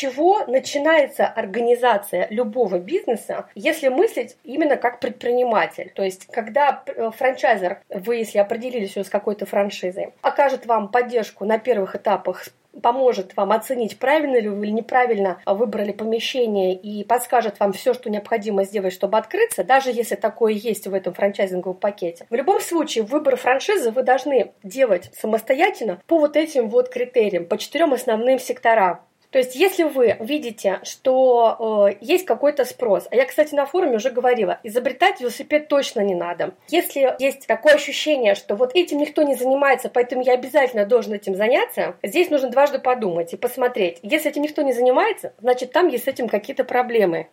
чего начинается организация любого бизнеса, если мыслить именно как предприниматель. То есть, когда э, франчайзер, вы, если определились с какой-то франшизой, окажет вам поддержку на первых этапах поможет вам оценить, правильно ли вы или неправильно выбрали помещение и подскажет вам все, что необходимо сделать, чтобы открыться, даже если такое есть в этом франчайзинговом пакете. В любом случае, выбор франшизы вы должны делать самостоятельно по вот этим вот критериям, по четырем основным секторам. То есть, если вы видите, что э, есть какой-то спрос, а я, кстати, на форуме уже говорила, изобретать велосипед точно не надо. Если есть такое ощущение, что вот этим никто не занимается, поэтому я обязательно должен этим заняться, здесь нужно дважды подумать и посмотреть. Если этим никто не занимается, значит, там есть с этим какие-то проблемы.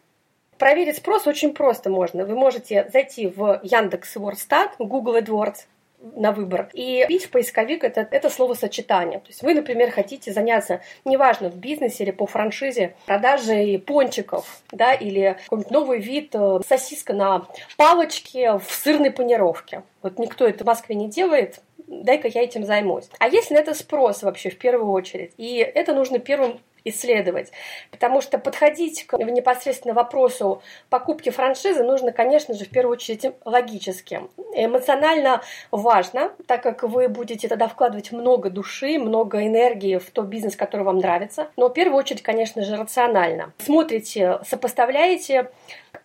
Проверить спрос очень просто можно. Вы можете зайти в Яндекс Вордстат, Google AdWords, на выбор. И бить в поисковик это, это словосочетание. То есть вы, например, хотите заняться, неважно, в бизнесе или по франшизе, продажей пончиков, да, или какой-нибудь новый вид э, сосиска на палочке в сырной панировке. Вот никто это в Москве не делает, дай-ка я этим займусь. А если это спрос вообще в первую очередь? И это нужно первым исследовать. Потому что подходить к непосредственно вопросу покупки франшизы нужно, конечно же, в первую очередь логически. Эмоционально важно, так как вы будете тогда вкладывать много души, много энергии в тот бизнес, который вам нравится. Но в первую очередь, конечно же, рационально. Смотрите, сопоставляете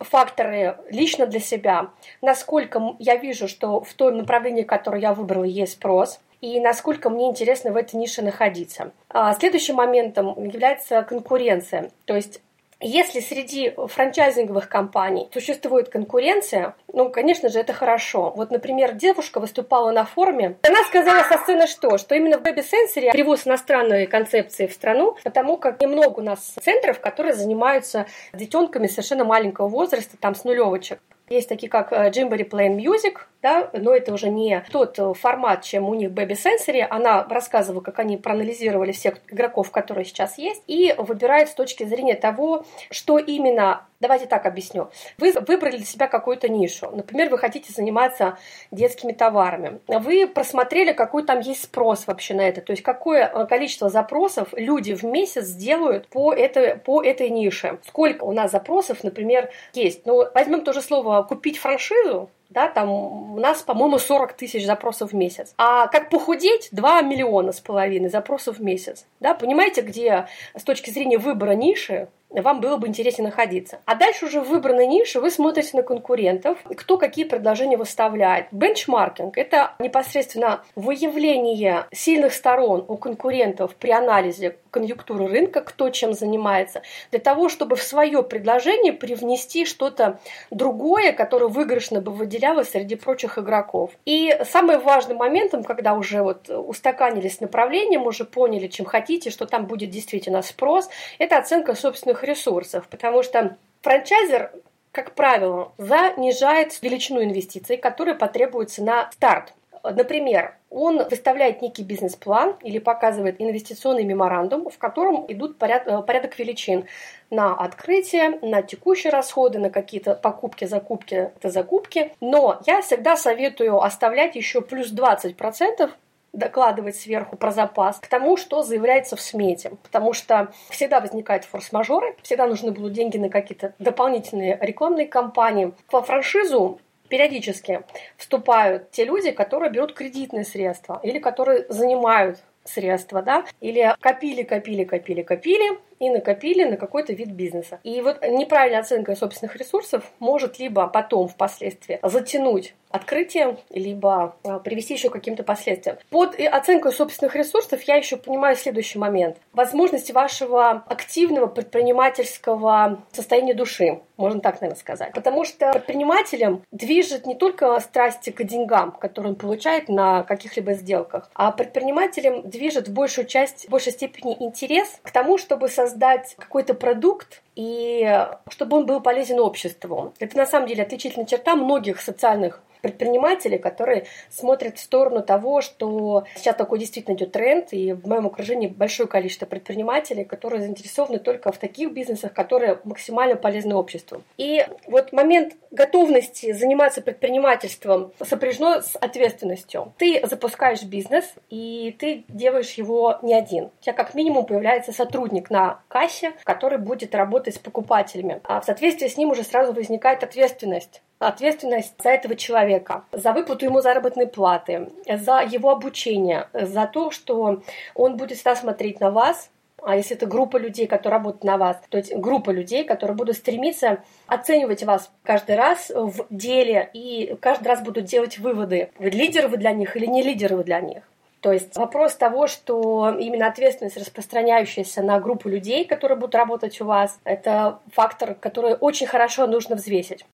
факторы лично для себя, насколько я вижу, что в том направлении, которое я выбрала, есть спрос – и насколько мне интересно в этой нише находиться. А следующим моментом является конкуренция. То есть если среди франчайзинговых компаний существует конкуренция, ну, конечно же, это хорошо. Вот, например, девушка выступала на форуме. Она сказала со сцены что? Что именно в веб-сенсоре привоз иностранной концепции в страну, потому как немного у нас центров, которые занимаются детенками совершенно маленького возраста, там с нулевочек. Есть такие, как Jimbery Plain Music, да, но это уже не тот формат, чем у них Baby Sensory. Она рассказывала, как они проанализировали всех игроков, которые сейчас есть, и выбирает с точки зрения того, что именно Давайте так объясню. Вы выбрали для себя какую-то нишу. Например, вы хотите заниматься детскими товарами. Вы просмотрели, какой там есть спрос вообще на это. То есть, какое количество запросов люди в месяц сделают по этой, по этой нише. Сколько у нас запросов, например, есть. Ну, возьмем то же слово «купить франшизу», да, там у нас, по-моему, 40 тысяч запросов в месяц. А как похудеть? 2 миллиона с половиной запросов в месяц. Да, понимаете, где с точки зрения выбора ниши вам было бы интереснее находиться. А дальше уже в выбранной нише вы смотрите на конкурентов, кто какие предложения выставляет. Бенчмаркинг – это непосредственно выявление сильных сторон у конкурентов при анализе конъюнктуры рынка, кто чем занимается, для того, чтобы в свое предложение привнести что-то другое, которое выигрышно бы выделялось среди прочих игроков. И самым важным моментом, когда уже вот устаканились направлением, уже поняли, чем хотите, что там будет действительно спрос, это оценка собственных ресурсов, потому что франчайзер как правило, занижает величину инвестиций, которые потребуются на старт. Например, он выставляет некий бизнес-план или показывает инвестиционный меморандум, в котором идут поряд, э, порядок величин на открытие, на текущие расходы, на какие-то покупки, закупки, это закупки. Но я всегда советую оставлять еще плюс 20% докладывать сверху про запас к тому, что заявляется в смете. Потому что всегда возникают форс-мажоры, всегда нужны будут деньги на какие-то дополнительные рекламные кампании. По франшизу периодически вступают те люди, которые берут кредитные средства или которые занимают средства, да, или копили, копили, копили, копили, и накопили на какой-то вид бизнеса. И вот неправильная оценка собственных ресурсов может либо потом впоследствии затянуть открытие, либо а, привести еще к каким-то последствиям. Под оценкой собственных ресурсов я еще понимаю следующий момент. Возможности вашего активного предпринимательского состояния души, можно так, наверное, сказать. Потому что предпринимателем движет не только страсти к деньгам, которые он получает на каких-либо сделках, а предпринимателем движет в большую часть, в большей степени интерес к тому, чтобы создать какой-то продукт, и чтобы он был полезен обществу. Это на самом деле отличительная черта многих социальных предприниматели, которые смотрят в сторону того, что сейчас такой действительно идет тренд, и в моем окружении большое количество предпринимателей, которые заинтересованы только в таких бизнесах, которые максимально полезны обществу. И вот момент готовности заниматься предпринимательством сопряжено с ответственностью. Ты запускаешь бизнес, и ты делаешь его не один. У тебя как минимум появляется сотрудник на кассе, который будет работать с покупателями. А в соответствии с ним уже сразу возникает ответственность ответственность за этого человека, за выплату ему заработной платы, за его обучение, за то, что он будет всегда смотреть на вас, а если это группа людей, которые работают на вас, то есть группа людей, которые будут стремиться оценивать вас каждый раз в деле и каждый раз будут делать выводы, вы лидеры вы для них или не лидеры вы для них. То есть вопрос того, что именно ответственность, распространяющаяся на группу людей, которые будут работать у вас, это фактор, который очень хорошо нужно взвесить.